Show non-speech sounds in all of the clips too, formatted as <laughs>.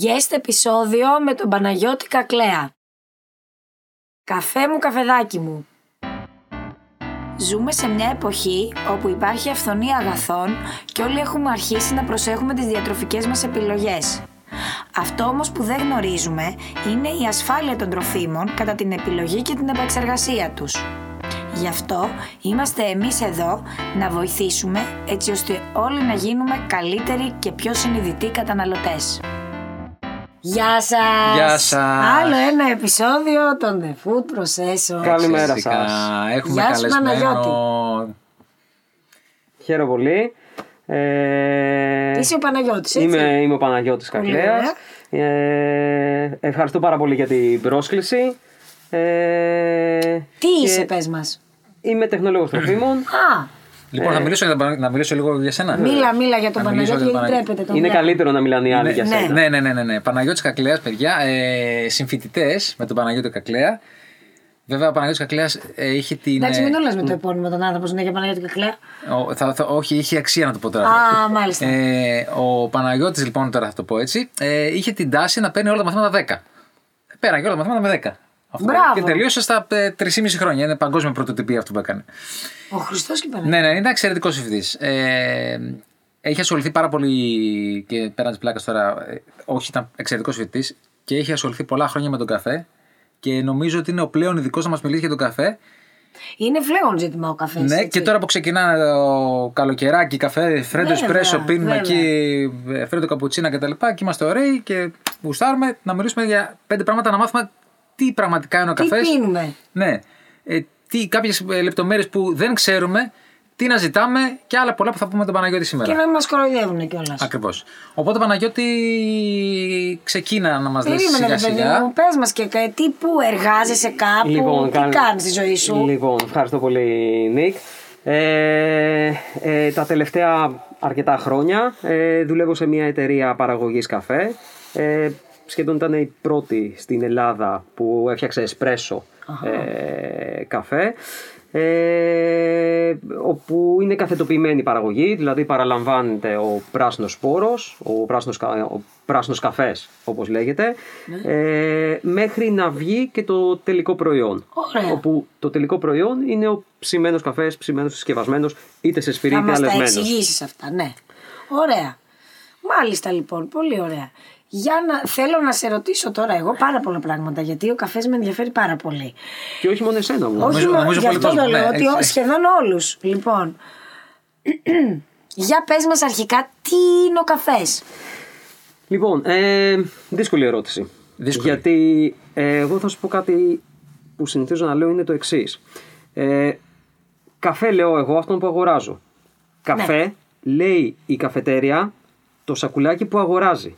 Guest επεισόδιο με τον Παναγιώτη Κακλέα. Καφέ μου, καφεδάκι μου. Ζούμε σε μια εποχή όπου υπάρχει αυθονία αγαθών και όλοι έχουμε αρχίσει να προσέχουμε τις διατροφικές μας επιλογές. Αυτό όμως που δεν γνωρίζουμε είναι η ασφάλεια των τροφίμων κατά την επιλογή και την επεξεργασία τους. Γι' αυτό είμαστε εμείς εδώ να βοηθήσουμε έτσι ώστε όλοι να γίνουμε καλύτεροι και πιο συνειδητοί καταναλωτές. Γεια σας! Γεια σας. Άλλο ένα επεισόδιο των The Food Processor. Καλημέρα Φυσικά, σας. Έχουμε Γεια σου, καλεσμένο. Χαίρομαι πολύ. Ε, Είσαι ο Παναγιώτης, έτσι; είμαι, είμαι ο Παναγιώτης Πολύ Κακλέας. Ε, ευχαριστώ πάρα πολύ για την πρόσκληση. Ε, Τι και είσαι, πες μας; Είμαι τεχνολόγος τροφίμων. Α, Λοιπόν, Ε. να, μιλήσω, για τον- να μιλήσω λίγο για σένα. μίλα, μίλα για τον Να μιλήσω Παναγιώτη για τον γιατί Παναγιώτη. τρέπεται τον Είναι βλέπει. καλύτερο να μιλάνε οι άλλοι για ναι. σένα. Ναι, ναι, ναι, ναι, ναι. Παναγιώτης Κακλέας, παιδιά, ε, συμφοιτητές με τον Παναγιώτη Κακλέα. Βέβαια, ο Παναγιώτης Κακλέας ε, είχε την... Εντάξει, ε, μην το λες με το επώνυμο τον άνθρωπο συνέχεια Παναγιώτη Κακλέα. ο- θα- θα- όχι, είχε αξία να το πω τώρα. Α, μάλιστα. Ε, ο Παναγιώτης, λοιπόν, τώρα θα το πω έτσι, ε, είχε την τάση να παίρνει όλα τα μαθήματα 10. Πέραγε όλα τα μαθήματα με 10. Αυτό. Μπράβο. Και τελείωσε στα ε, 3,5 χρόνια. Είναι παγκόσμια πρωτοτυπία αυτό που έκανε. Ο Χριστός και η Παναγιώτη. Ναι, ναι, είναι εξαιρετικός συμφιτή. Ε, έχει ασχοληθεί πάρα πολύ και πέραν της πλάκας τώρα. ε, όχι, ήταν εξαιρετικός συμφιτή και έχει ασχοληθεί πολλά χρόνια με τον καφέ. Και νομίζω ότι είναι ο πλέον ειδικός να μας μιλήσει για τον καφέ. Είναι φλέγον ζήτημα ο καφές. ναι, έτσι. και τώρα που ξεκινά το καλοκαιράκι, καφέ, φρέντο Βέβαια, εσπρέσο, πίνουμε βέβαια. εκεί ε, φρέντο καπουτσίνα κτλ. Και, και είμαστε ωραίοι και γουστάρουμε να μιλήσουμε για πέντε πράγματα να μάθουμε τι πραγματικά είναι ο Τι καφές; πίνουμε. Ναι. Ε, τι, κάποιες ε, λεπτομέρειες που δεν ξέρουμε, τι να ζητάμε και άλλα πολλά που θα πούμε τον Παναγιώτη σήμερα. Και να μην μας κοροϊδεύουν κιόλας. Ακριβώς. Οπότε Παναγιώτη ξεκίνα να μας λες Περίμενε, σιγά ρε παιδί σιγά. μου, πες μας και κα- τι που εργάζεσαι κάπου, Λοιπόν, τι καλ- κάνεις στη ζωή σου; Λοιπόν, ευχαριστώ πολύ, Νίκ. Ε, ε, τα τελευταία αρκετά χρόνια ε, δουλεύω σε μια εταιρεία παραγωγής καφέ. Ε, σχεδόν ήταν η πρώτη στην Ελλάδα που έφτιαξε εσπρέσο ε, καφέ. Ε, όπου είναι καθετοποιημένη η παραγωγή, δηλαδή παραλαμβάνεται ο πράσινος σπόρος, ο πράσινος, κα- ο πράσινος καφές όπως λέγεται, ε, μέχρι να βγει και το τελικό προϊόν. Ωραία. Όπου το τελικό προϊόν είναι ο ψημένος καφές, ψημένος συσκευασμένος, είτε σε σφυρί Θα είτε μας τα αλεσμένος. εξηγήσεις αυτά, ναι. Ωραία. Μάλιστα λοιπόν, πολύ ωραία. Για να, θέλω να σε ρωτήσω τώρα εγώ πάρα πολλά πράγματα, γιατί ο καφές με ενδιαφέρει πάρα πολύ. Και όχι μόνο εσένα μου. Όχι, Νομίζω- μα- νομίζω γι' πολύ αυτό το κόσμο. λέω, Ναι, ότι έχεις- ο- έχεις. σχεδόν όλους. Λοιπόν, για πες μας αρχικά τι είναι ο καφές; Λοιπόν, ε, δύσκολη ερώτηση. Δύσκολη. Γιατί ε, εγώ θα σου πω κάτι που συνηθίζω να λέω είναι το εξής. Ε, καφέ λέω εγώ αυτόν που αγοράζω. Καφέ Ναι. λέει η καφετέρια το σακουλάκι που αγοράζει.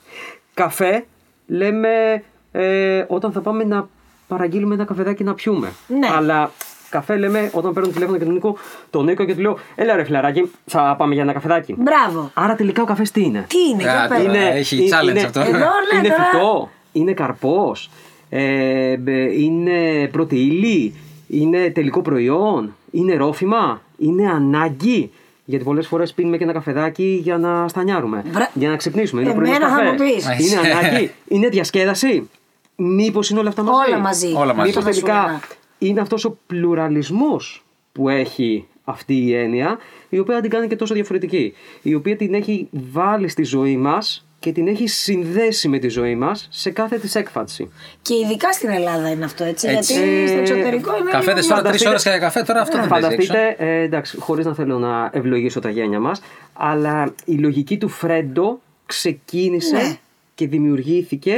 Καφέ λέμε ε, όταν θα πάμε να παραγγείλουμε ένα καφεδάκι να πιούμε. Ναι. Αλλά καφέ λέμε όταν παίρνω τηλέφωνο και τον Νίκο, τον Νίκο και του λέω Έλα ρε φιλαράκι, θα πάμε για ένα καφεδάκι. Μπράβο. Άρα τελικά ο καφές τι είναι; Τι είναι, για Α, πες. τώρα. έχει challenge αυτό. Εδώ, ναι, είναι τώρα. φυτό, είναι καρπός, ε, μπε, είναι πρώτη ύλη, είναι τελικό προϊόν, είναι ρόφημα, είναι ανάγκη. Γιατί πολλές φορές πίνουμε και ένα καφεδάκι για να στανιάρουμε. Μπρα- Για να ξυπνήσουμε. Είναι Εμένα πρωινός θα καφές. μου πεις. Είναι ανάγκη, είναι διασκέδαση. Μήπως είναι όλα αυτά μαζί; Όλα μαζί. Όλα μαζί. Μήπως Θα σου έλεγα. τελικά είναι αυτός ο πλουραλισμός που έχει αυτή η έννοια, η οποία την κάνει και τόσο διαφορετική. Η οποία την έχει βάλει στη ζωή μας και την έχει συνδέσει με τη ζωή μας σε κάθε της έκφανση. Και ειδικά στην Ελλάδα είναι αυτό, έτσι. Έτσι. Γιατί στο Ε, εξωτερικό είναι. Καφέδε λίγο- τώρα τρεις Φανταστείτε- ώρες για καφέ, τώρα αυτό δεν παίζει έξω. Φανταστείτε, ε, εντάξει, χωρίς να θέλω να ευλογήσω τα γένια μας, αλλά η λογική του Φρέντο ξεκίνησε Ναι. και δημιουργήθηκε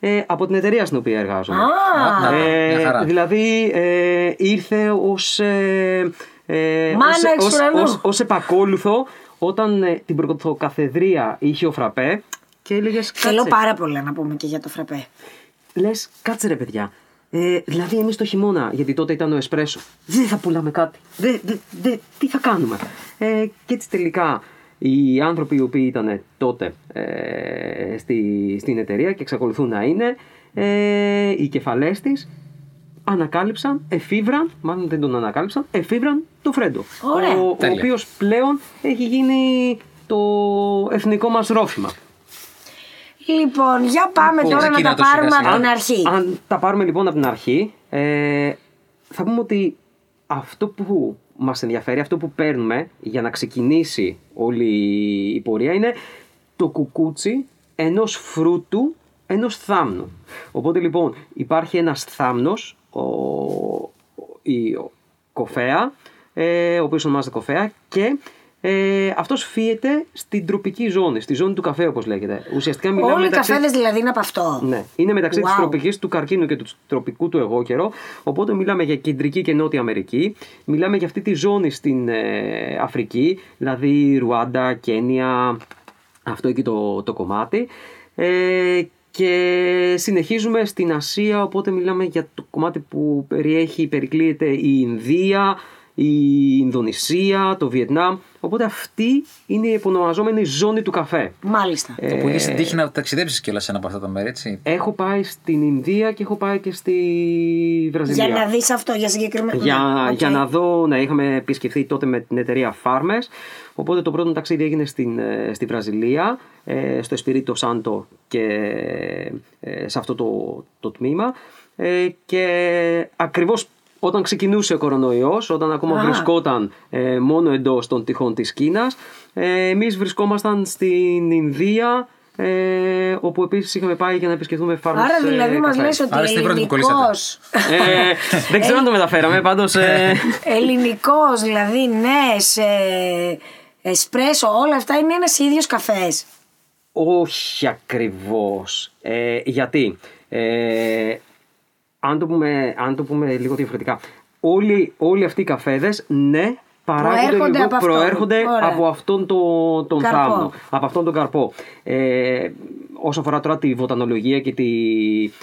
ε, από την εταιρεία στην οποία εργάζομαι. Α, Να, Ε, μια χαρά. δηλαδή ε, ήρθε ως, ε, ε, Μάνα ως, εξ ως, ουρανού. ως, ως επακόλουθο όταν ε, την πρωτοκαθεδρία είχε ο Φραπέ και έλεγες Θέλω κάτσε, πάρα πολλά να πούμε και για το φραπέ. λες κάτσε ρε παιδιά ε, δηλαδή εμείς το χειμώνα, γιατί τότε ήταν ο Εσπρέσο, δεν θα πουλάμε κάτι. Δεν, δεν, δεν, τι θα κάνουμε. Ε, και έτσι τελικά οι άνθρωποι οι οποίοι ήταν τότε ε, στη, στην εταιρεία και εξακολουθούν να είναι, ε, οι κεφαλές της, ανακάλυψαν, εφήβραν, μάλλον δεν τον ανακάλυψαν, εφήβραν το Φρέντο. Ωραία. Ο, ο Τέλεια. οποίος πλέον έχει γίνει το εθνικό μας ρόφημα. Λοιπόν, για πάμε Λοιπόν, τώρα να ξεκινά τα το πάρουμε σιγά-σιγά. από την αρχή. Αν τα πάρουμε λοιπόν από την αρχή, ε, θα πούμε ότι αυτό που μας ενδιαφέρει, αυτό που παίρνουμε για να ξεκινήσει όλη η πορεία είναι το κουκούτσι ενός φρούτου, ενός θάμνου. Οπότε λοιπόν υπάρχει ένας θάμνος, ο, η ο κοφέα, ε, ο οποίος ονομάζεται κοφέα και ε, αυτός φύεται στην τροπική ζώνη, στη ζώνη του καφέ όπως λέγεται. Ουσιαστικά μιλάμε Όλοι οι μεταξύ- καφέδε δηλαδή είναι από αυτό. ναι, είναι μεταξύ Wow. της τροπικής του καρκίνου και του τροπικού του εγώ καιρό. Οπότε μιλάμε για κεντρική και νότια Αμερική. Μιλάμε για αυτή τη ζώνη στην ε, Αφρική, δηλαδή Ρουάντα, Κένια, αυτό εκεί το, το κομμάτι. Ε, και συνεχίζουμε στην Ασία, οπότε μιλάμε για το κομμάτι που περιέχει, περικλείεται η Ινδία, η Ινδονησία, το Βιετνάμ. Οπότε αυτή είναι η επωνομαζόμενη ζώνη του καφέ. Μάλιστα. Ε, Το, που είχε την τύχη να ταξιδέψεις κιόλας σε ένα από αυτά τα μέρη, έτσι. Έχω πάει στην Ινδία και έχω πάει και στη Βραζιλία. Για να δεις αυτό, για συγκεκριμένο. Για, Ναι, οκ. για να δω, ναι, είχαμε επισκεφθεί τότε με την εταιρεία Farmers. Οπότε το πρώτο ταξίδι έγινε στην, ε, στη Βραζιλία, ε, στο Espirito Santo και ε, σε αυτό το, το τμήμα. Ε, και ακριβώς όταν ξεκινούσε ο κορονοϊός, όταν ακόμα Α. βρισκόταν ε, μόνο εντός των τυχών της Κίνας, ε, εμείς βρισκόμασταν στην Ινδία, ε, όπου επίσης είχαμε πάει για να επισκεφθούμε Farmers Άρα δηλαδή ε, μας καφέ. λες ότι Άρα στην πρώτη που ελληνικός, Ε, δεν ξέρω αν το μεταφέραμε, πάντως... Ε, ελληνικός δηλαδή, ναι, ε, εσπρέσο, όλα αυτά είναι ένας ίδιος καφές. Όχι ακριβώς. Ε, γιατί, ε, αν, το πούμε, αν το πούμε λίγο διαφορετικά, όλοι, όλοι αυτοί οι καφέδες, ναι, παράγονται Προέρχονται λίγο, από αυτόν. προέρχονται Ωραία. από αυτόν το, τον Καρπό. θάμνο, από αυτόν τον καρπό. Ε, όσο αφορά τώρα τη βοτανολογία και τη,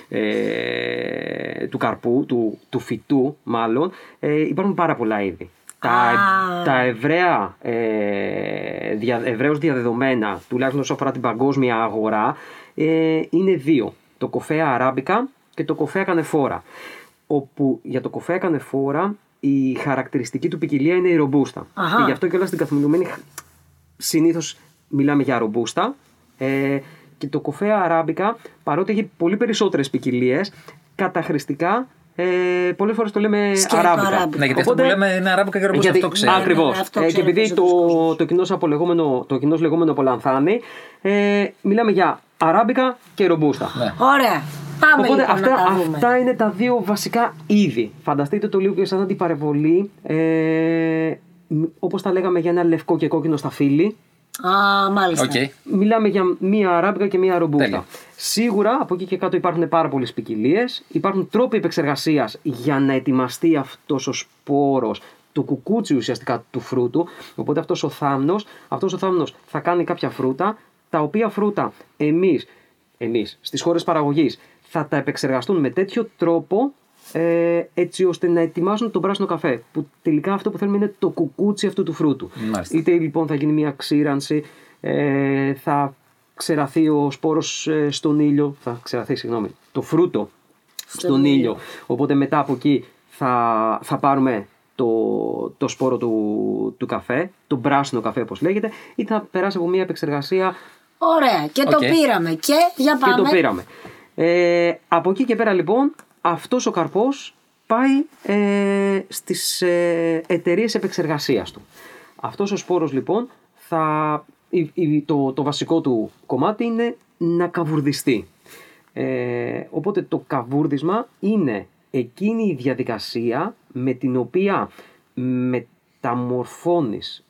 ε, του καρπού, του, του φυτού μάλλον, ε, υπάρχουν πάρα πολλά είδη. Τα, Α. τα ευραία, ε, δια, ευρέως διαδεδομένα, τουλάχιστον όσο αφορά την παγκόσμια αγορά, ε, είναι δύο. Το κοφέα αράμπικα και το κοφέα κανεφόρα. Όπου για το κοφέα κανεφόρα η χαρακτηριστική του ποικιλία είναι η ρομπούστα. Αχα. Και γι' αυτό και όλα στην καθημερινή συνήθως μιλάμε για ρομπούστα. Ε, και το κοφέα αράμπικα, παρότι έχει πολύ περισσότερες ποικιλίες, καταχρηστικά ε, πολλές φορές το λέμε Σκέτο αράμπικα. αράμπικα. Ναι, γιατί αυτό που λέμε είναι αράμπικα και ρομπούστα, Γιατί- αυτό ξέρω. Ακριβώς. Ναι, αυτό Ε, και ξέρω επειδή το, περισσότερους το, κοινός απολεγόμενο, το κοινός λεγόμενο απολανθάνει, ε, μιλάμε για αράμπικα και ρομπούστα. Ναι. Ωραία. Πάμε Οπότε λοιπόν αυτά, να τα δούμε. αυτά είναι τα δύο βασικά είδη. Φανταστείτε το λίγο και σαν αντιπαρεβολή, ε, μ- όπως τα λέγαμε για ένα λευκό και κόκκινο σταφύλι, Α, μάλιστα. Οκ. Μιλάμε για μία αράμπικα και μία ρομπούστα. Τέλεια. Σίγουρα από εκεί και κάτω υπάρχουν πάρα πολλές ποικιλίες. Υπάρχουν τρόποι επεξεργασίας για να ετοιμαστεί αυτός ο σπόρος, το κουκούτσι ουσιαστικά του φρούτου. Οπότε αυτός ο θάμνο, αυτός ο θάμνος θα κάνει κάποια φρούτα, τα οποία φρούτα εμεί εμείς, στις χώρες παραγωγής θα τα επεξεργαστούν με τέτοιο τρόπο ε, έτσι ώστε να ετοιμάσουν τον πράσινο καφέ. Που τελικά αυτό που θέλουμε είναι το κουκούτσι αυτού του φρούτου. Μάλιστα. Είτε λοιπόν θα γίνει μια ξύρανση, ε, θα ξεραθεί ο σπόρος ε, στον ήλιο, θα ξεραθεί συγγνώμη, το φρούτο στον, ήλιο. ήλιο. Οπότε μετά από εκεί θα, θα πάρουμε το, το σπόρο του, του καφέ, τον πράσινο καφέ όπως λέγεται, ή θα περάσει από μια επεξεργασία Ωραία. Και το Οκ. πήραμε. Και για πάμε. και το πήραμε. Ε, από εκεί και πέρα λοιπόν αυτός ο καρπός πάει ε, στις ε, εταιρείες επεξεργασίας του. Αυτός ο σπόρος λοιπόν θα, η- η- το, το βασικό του κομμάτι είναι να καβουρδιστεί. Ε, οπότε το καβούρδισμα είναι εκείνη η διαδικασία με την οποία μεταμορφώνεις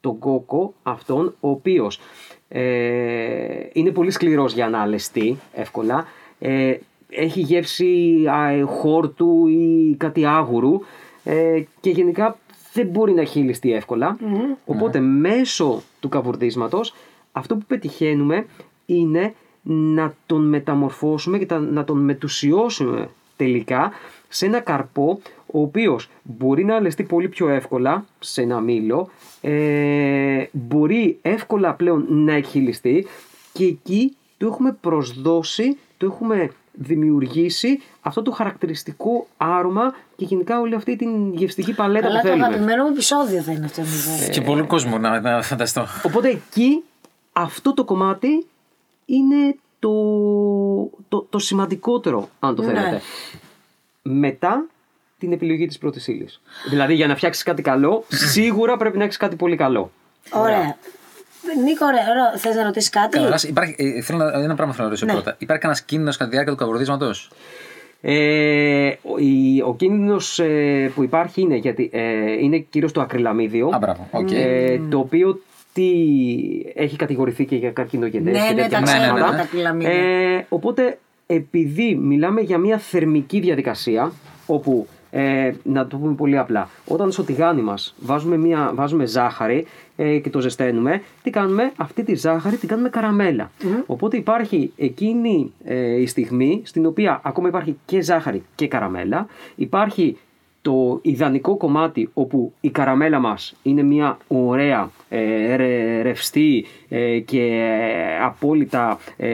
τον κόκο αυτόν, ο οποίος ε, είναι πολύ σκληρός για να αλεστεί εύκολα, ε, έχει γεύση α, χόρτου ή κάτι άγουρου ε, και γενικά δεν μπορεί να χειλιστεί εύκολα. Οπότε μέσω του καβουρδίσματος αυτό που πετυχαίνουμε είναι να τον μεταμορφώσουμε και τα- να τον μετουσιώσουμε τελικά σε ένα καρπό ο οποίος μπορεί να αλεστεί πολύ πιο εύκολα σε ένα μήλο, ε, μπορεί εύκολα πλέον να εκχυλιστεί και εκεί το έχουμε προσδώσει, το έχουμε δημιουργήσει αυτό το χαρακτηριστικό άρωμα και γενικά όλη αυτή την γευστική παλέτα Αλλά που το θέλουμε. αγαπημένο μου επεισόδιο θα είναι αυτό. νομίζω. Και πολλού κόσμου να, να φανταστώ. Οπότε εκεί αυτό το κομμάτι είναι το, το, το σημαντικότερο, αν το Ναι. θέλετε. Μετά την επιλογή της πρώτης ύλης. Δηλαδή για να φτιάξεις κάτι καλό, <clears throat> σίγουρα πρέπει να έχεις κάτι πολύ καλό. Ωραία. Νίκο, ωραία, ωραία. Θες να ρωτήσεις κάτι; Καταρχάς, υπάρχει, ε, θέλω να, ένα πράγμα θέλω να ρωτήσω Ναι. πρώτα. Υπάρχει κανένας κίνδυνος κατά τη διάρκεια του καβουρδίσματος; Ε, ο, η- ο κίνδυνος ε, που υπάρχει είναι, γιατί, ε, είναι κυρίως το ακριλαμίδιο. Α, μπράβο. Οκ. Ε, το οποίο τι έχει κατηγορηθεί και για καρκινογενές Ναι, και ναι, τέτοια τα ξέρουμε, πράγματα. τα ακριλαμίδια. Ε, οπότε επειδή μιλάμε για μια θερμική διαδικασία όπου ε, να το πούμε πολύ απλά. Όταν στο τηγάνι μας βάζουμε, μια, βάζουμε ζάχαρη ε, και το ζεσταίνουμε τι κάνουμε; Αυτή τη ζάχαρη την κάνουμε καραμέλα. Οπότε υπάρχει εκείνη ε, η στιγμή στην οποία ακόμα υπάρχει και ζάχαρη και καραμέλα. Υπάρχει το ιδανικό κομμάτι όπου η καραμέλα μας είναι μια ωραία ε, ρε- ρευστή ε, και ε, απόλυτα ε,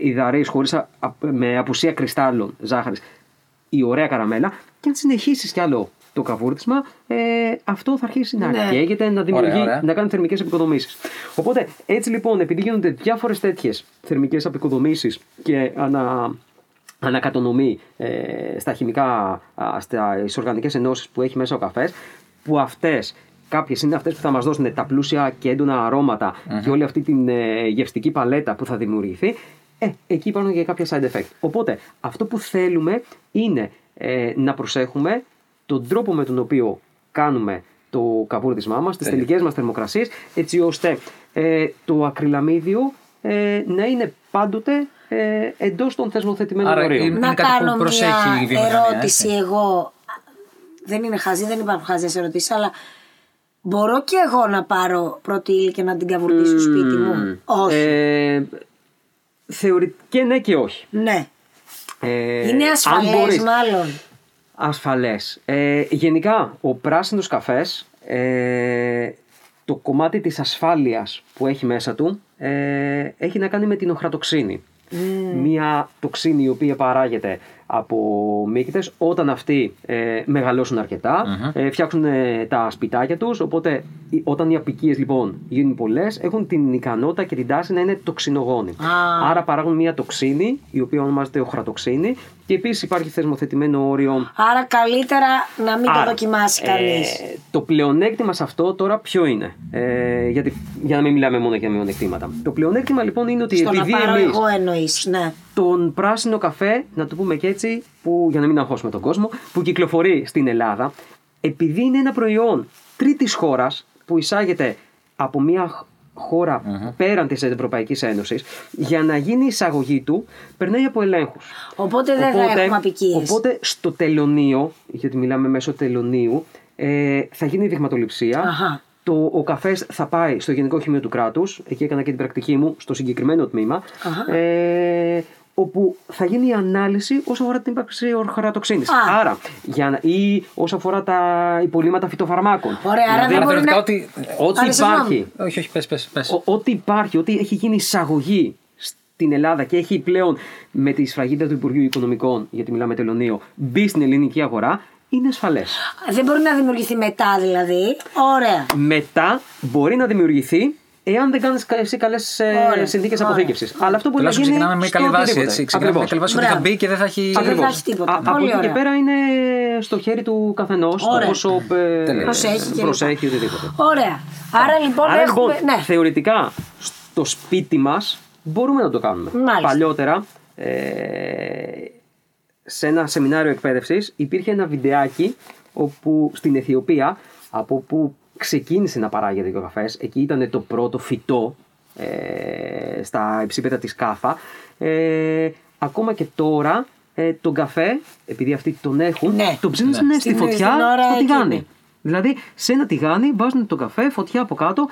υδαρής χωρίς α- α- με απουσία κρυστάλλων ζάχαρης η ωραία καραμέλα και αν συνεχίσεις κι άλλο το καβούρδισμα ε, αυτό θα αρχίσει να Ναι. καίγεται, να δημιουργεί, ωραία. να κάνει θερμικές επικοδομήσεις. Οπότε έτσι λοιπόν επειδή γίνονται διάφορες τέτοιες θερμικές επικοδομήσεις και ανα, ανακατονομή ε, στα χημικά, α, στα, στις οργανικές ενώσεις που έχει μέσα ο καφές, που αυτές κάποιες είναι αυτές που θα μας δώσουν τα πλούσια και έντονα αρώματα και όλη αυτή την ε, γευστική παλέτα που θα δημιουργηθεί, ε, εκεί υπάρχουν και κάποια side effect. Οπότε αυτό που θέλουμε είναι ε, να προσέχουμε τον τρόπο με τον οποίο κάνουμε το καβούρδισμά μας, τις Τέλεια. τελικές μας θερμοκρασίες, έτσι ώστε ε, το ακριλαμίδιο ε, να είναι πάντοτε ε, εντός των θεσμοθετημένων Άρα ορίων. είναι- να κάτι που κάνω προσέχει η μια βιομηχανία, ερώτηση έτσι. εγώ. Δεν είναι χαζή, δεν υπάρχουν χαζές ερωτήσεις, αλλά μπορώ και εγώ να πάρω πρώτη ύλη και να την καβουρδίσω στο σπίτι μου; Όχι. Ε, θεωρη... Και ναι και όχι. ναι. Ε, είναι αν ασφαλές μπορείς- μάλλον. Ασφαλές. Ε, γενικά, ο πράσινος καφές, ε, το κομμάτι της ασφάλειας που έχει μέσα του, ε, έχει να κάνει με την οχρατοξίνη. Μία τοξίνη η οποία παράγεται από μύκητες όταν αυτοί ε, μεγαλώσουν αρκετά, ε, φτιάξουν ε, τα σπιτάκια τους, οπότε οι- όταν οι απικίες λοιπόν γίνουν πολλές, έχουν την ικανότητα και την τάση να είναι τοξινογόνοι. Α. Άρα παράγουν μία τοξίνη, η οποία ονομάζεται οχρατοξίνη και επίσης υπάρχει θεσμοθετημένο όριο Άρα καλύτερα να μην το Άρα, δοκιμάσει κανείς. ε, το πλεονέκτημα σε αυτό τώρα ποιο είναι; Ε, γιατί, για να μην μιλάμε μόνο για μειονεκτήματα. Το πλεονέκτημα λοιπόν είναι ότι Στο να επειδή πάρω εμείς εγώ εννοείς, ναι. Τον πράσινο καφέ, να το πούμε και έτσι, που, για να μην αγχώσουμε τον κόσμο, που κυκλοφορεί στην Ελλάδα, επειδή είναι ένα προϊόν τρίτης χώρας που εισάγεται από μια χ- χώρα πέραν της Ευρωπαϊκής Ένωσης, για να γίνει η εισαγωγή του, περνάει από ελέγχους. Οπότε δεν θα έχουμε απικίες. Οπότε στο τελωνίο, γιατί μιλάμε μέσω τελωνίου, ε, θα γίνει η δειγματοληψία. Αχα. Το, ο καφές θα πάει στο Γενικό Χημείο του Κράτους, εκεί έκανα και την πρακτική μου, στο συγκεκριμένο τμήμα. Αχα. Ε, όπου θα γίνει η ανάλυση όσο αφορά την ύπαρξη ορχαρατοξίνη. Α. Άρα, για να, ή όσο αφορά τα υπολείμματα φυτοφαρμάκων. Ωραία, άρα Δηλαδή, δεν μπορεί θεωρητικά να... ότι- Ό,τι Άρα, συγγνώμη. υπάρχει, Όχι, όχι, πες, πες, πες. ο- ό,τι υπάρχει, ό,τι έχει γίνει εισαγωγή στην Ελλάδα και έχει πλέον με τη σφραγίδα του Υπουργείου Οικονομικών, γιατί μιλάμε τελωνίο, μπει στην ελληνική αγορά, είναι ασφαλές. Δεν μπορεί να δημιουργηθεί μετά δηλαδή. Ωραία. Μετά μπορεί να δημιουργηθεί εάν δεν κάνεις εσύ καλές Ωραία, συνθήκες ωραία. αποθήκευσης. Αλλά αυτό μπορεί να Τουλάχιστον γίνει. ξεκινάμε με στο καλή βάση. οτιδήποτε. Έτσι. Ξεκινάμε με Ακριβώς. καλή βάση ότι θα Μπράβο. μπει και δεν θα έχει. Και δεν θα Ακριβώς. έχει τίποτα. Α, από Πολύ εκεί και ωραία. πέρα είναι στο χέρι του καθενός Ωραία. πόσο ε, Τέλεια. Προσέχει και προσέχει οτιδήποτε. Ωραία. Άρα λοιπόν Άρα έχουμε. λοιπόν, ναι. θεωρητικά στο σπίτι μας μπορούμε να το κάνουμε. Μάλιστα. Παλιότερα, ε, σε ένα σεμινάριο εκπαίδευσης υπήρχε ένα βιντεάκι όπου στην Αιθιοπία, από όπου ξεκίνησε να παράγεται και ο καφέ, εκεί ήταν το πρώτο φυτό ε, στα υψίπεδα της Κάφα. Ε, ακόμα και τώρα ε, τον καφέ, επειδή αυτοί τον έχουν, Ναι. τον ψήνουν Ναι. στη Στην- φωτιά στην ώρα στο τηγάνι. εκείνη. Δηλαδή σε ένα τηγάνι βάζουν τον καφέ, φωτιά από κάτω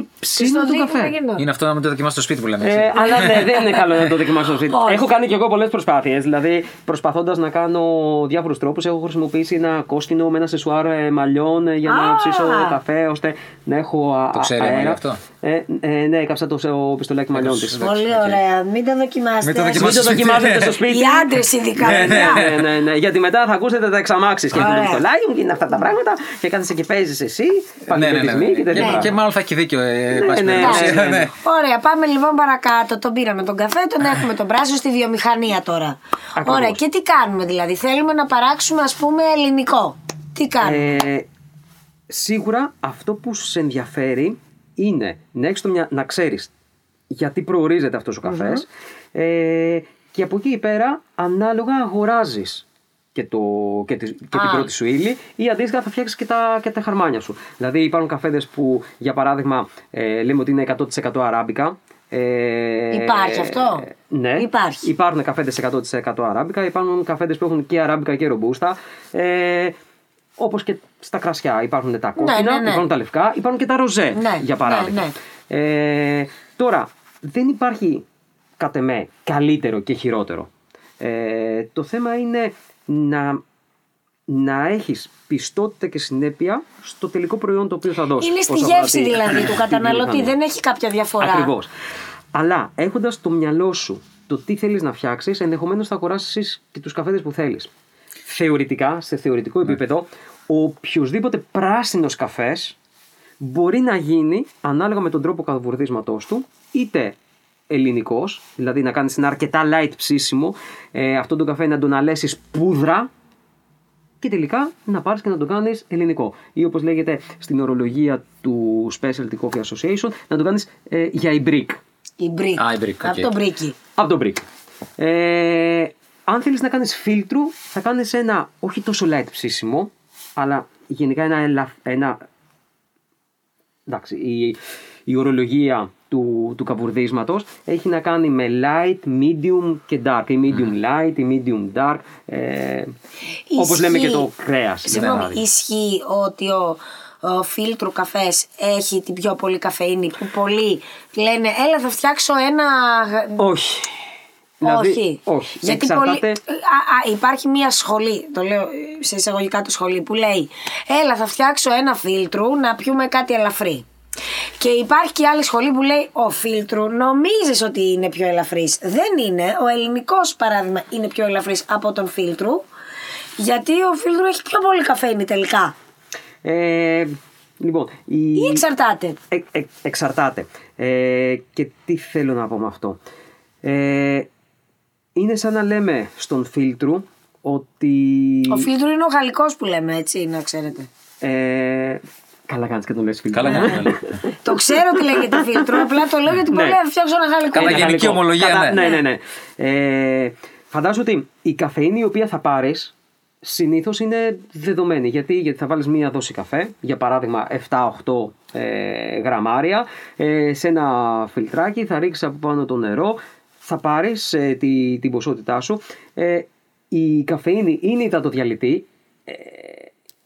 και ψήνουν τον δείχνουμε καφέ. και εδώ. Είναι αυτό να μην το δοκιμάσει στο σπίτι που λέμε. έτσι. Ε, αλλά ναι, δεν είναι καλό να το δοκιμάσω στο σπίτι. <laughs> Όχι. Έχω κάνει και εγώ πολλές προσπάθειες. Δηλαδή, προσπαθώντας να κάνω διάφορους τρόπους, έχω χρησιμοποιήσει ένα κόσκινο με ένα σεσουάρ ε, μαλλιών ε, για να Α. ψήσω καφέ, ώστε να έχω α, Το ξέρει αέρα. μαλλιό αυτό; Ε, ε, ναι, έκαψα το ο πιστολάκι μαλλιών της. Πολύ ωραία. Μην το δοκιμάσετε. Μην το Μην δοκιμάσετε. το δοκιμάζετε στο σπίτι. Οι άντρες ειδικά. παιδιά. ναι, ναι, ναι, γιατί μετά θα ακούσετε τα εξαμάξεις και Ωραία. το πιστολάκι μου και είναι αυτά τα πράγματα και κάθεσαι και παίζεις εσύ, Ναι, ναι, ναι. παγκοσμιοποιητισμοί και τέτοια Και, και πράγματα. μάλλον θα έχει δίκιο. Ε, Ναι, πάση ναι, περιπτώσει. ναι, ναι, ναι. Ωραία, πάμε λοιπόν παρακάτω. Τον πήραμε τον καφέ, τον έχουμε τον πράσινο στη βιομηχανία τώρα. Ακριβώς. Ωραία, και τι κάνουμε δηλαδή; Θέλουμε να παράξουμε ας πούμε ελληνικό. Τι κάνουμε; Ε, σίγουρα αυτό που σε ενδιαφέρει είναι να, έχεις το μια, να ξέρεις γιατί προορίζεται αυτός ο καφες ε, και από εκεί πέρα ανάλογα αγοράζεις και, το, και, τη- και την Α. πρώτη σου ύλη ή αντίστοιχα θα φτιάξεις και τα, και τα χαρμάνια σου. Δηλαδή υπάρχουν καφέδες που για παράδειγμα ε, λέμε ότι είναι 100% αράμπικα. Ε, Υπάρχει αυτό; Ναι. Υπάρχει. Υπάρχουν καφέδες 100% αράμπικα, υπάρχουν καφέδες που έχουν και αράμπικα και ρομπούστα. Ε, Όπως και στα κρασιά. Υπάρχουν τα κόκκινα, ναι, ναι. υπάρχουν τα λευκά, υπάρχουν και τα ροζέ, Ναι, για παράδειγμα. ναι, Ε, τώρα, δεν υπάρχει κατ' εμέ καλύτερο και χειρότερο. Ε, το θέμα είναι να, να έχεις πιστότητα και συνέπεια στο τελικό προϊόν το οποίο θα δώσεις. Είναι στη όσον αφορά γεύση τη- δηλαδή του την καταναλωτή. βιομηχανία. Δεν έχει κάποια διαφορά. Ακριβώς. Αλλά έχοντας στο μυαλό σου το τι θέλεις να φτιάξεις, ενδεχομένως θα αγοράσεις και τους καφέδες που θέλεις. Θεωρητικά, σε θεωρητικό επίπεδο, ο οποιοδήποτε πράσινος καφές μπορεί να γίνει ανάλογα με τον τρόπο καβουρδίσματό του, είτε ελληνικός, δηλαδή να κάνεις ένα αρκετά light ψήσιμο, ε, αυτόν τον καφέ να τον αλέσεις πούδρα και τελικά να πάρεις και να το κάνεις ελληνικό. Ή όπως λέγεται στην ορολογία του Specialty Coffee Association, να το κάνεις ε, για η brick. Η brick. Α, η brick, Από οκ. το μπρίκι. Από το μπρίκι. Ε, αν θέλεις να κάνεις φίλτρου, θα κάνεις ένα όχι τόσο light ψήσιμο, αλλά γενικά ένα, ελα- ένα εντάξει, η, η ορολογία του, του καβουρδίσματος έχει να κάνει με light, medium και dark. Η medium light, η medium dark. Ε, όπως λέμε και το κρέας. για Συγγνώμη, παράδειγμα. ισχύει ότι ο, ο φίλτρου καφές έχει την πιο πολύ καφεΐνη που πολλοί λένε έλα θα φτιάξω ένα... Όχι. Δηλαδή, όχι. όχι. Γιατί Εξαρτάται... πολλοί- α, α, υπάρχει μια σχολή, το λέω σε εισαγωγικά το σχολή, που λέει Έλα, θα φτιάξω ένα φίλτρου να πιούμε κάτι ελαφρύ. Και υπάρχει και άλλη σχολή που λέει Ο φίλτρου νομίζεις ότι είναι πιο ελαφρύς. Δεν είναι. Ο ελληνικός παράδειγμα είναι πιο ελαφρύς από τον φίλτρου. Γιατί ο φίλτρου έχει πιο πολύ καφέινη τελικά. Ε, λοιπόν, η... Ή εξαρτάται. Ε, ε, εξαρτάται. Ε, και τι θέλω να πω με αυτό. Ε, είναι σαν να λέμε στον φίλτρου ότι... Ο φίλτρου είναι ο γαλλικός που λέμε έτσι, να ξέρετε. Ε, καλά κάνεις και τον λες φίλτρο. Καλά, καλά. το ξέρω τι λέγεται φίλτρο, απλά το λέω γιατί Ναι. πολλοί θα φτιάξω ένα γαλλικό. Καλά, Είναι γενική γαλλικό. ομολογία, Κατά- ναι. ναι, ναι, ναι. Ε, φαντάζομαι ότι η καφεΐνη η οποία θα πάρεις συνήθως είναι δεδομένη. Γιατί, Γιατί θα βάλεις μία δόση καφέ, για παράδειγμα 7-8 ε, γραμμάρια, ε, σε ένα φιλτράκι, θα ρίξεις από πάνω το νερό, θα πάρεις ε, τη, την ποσότητά σου. Ε, η καφεΐνη είναι υδατοδιαλυτή ε,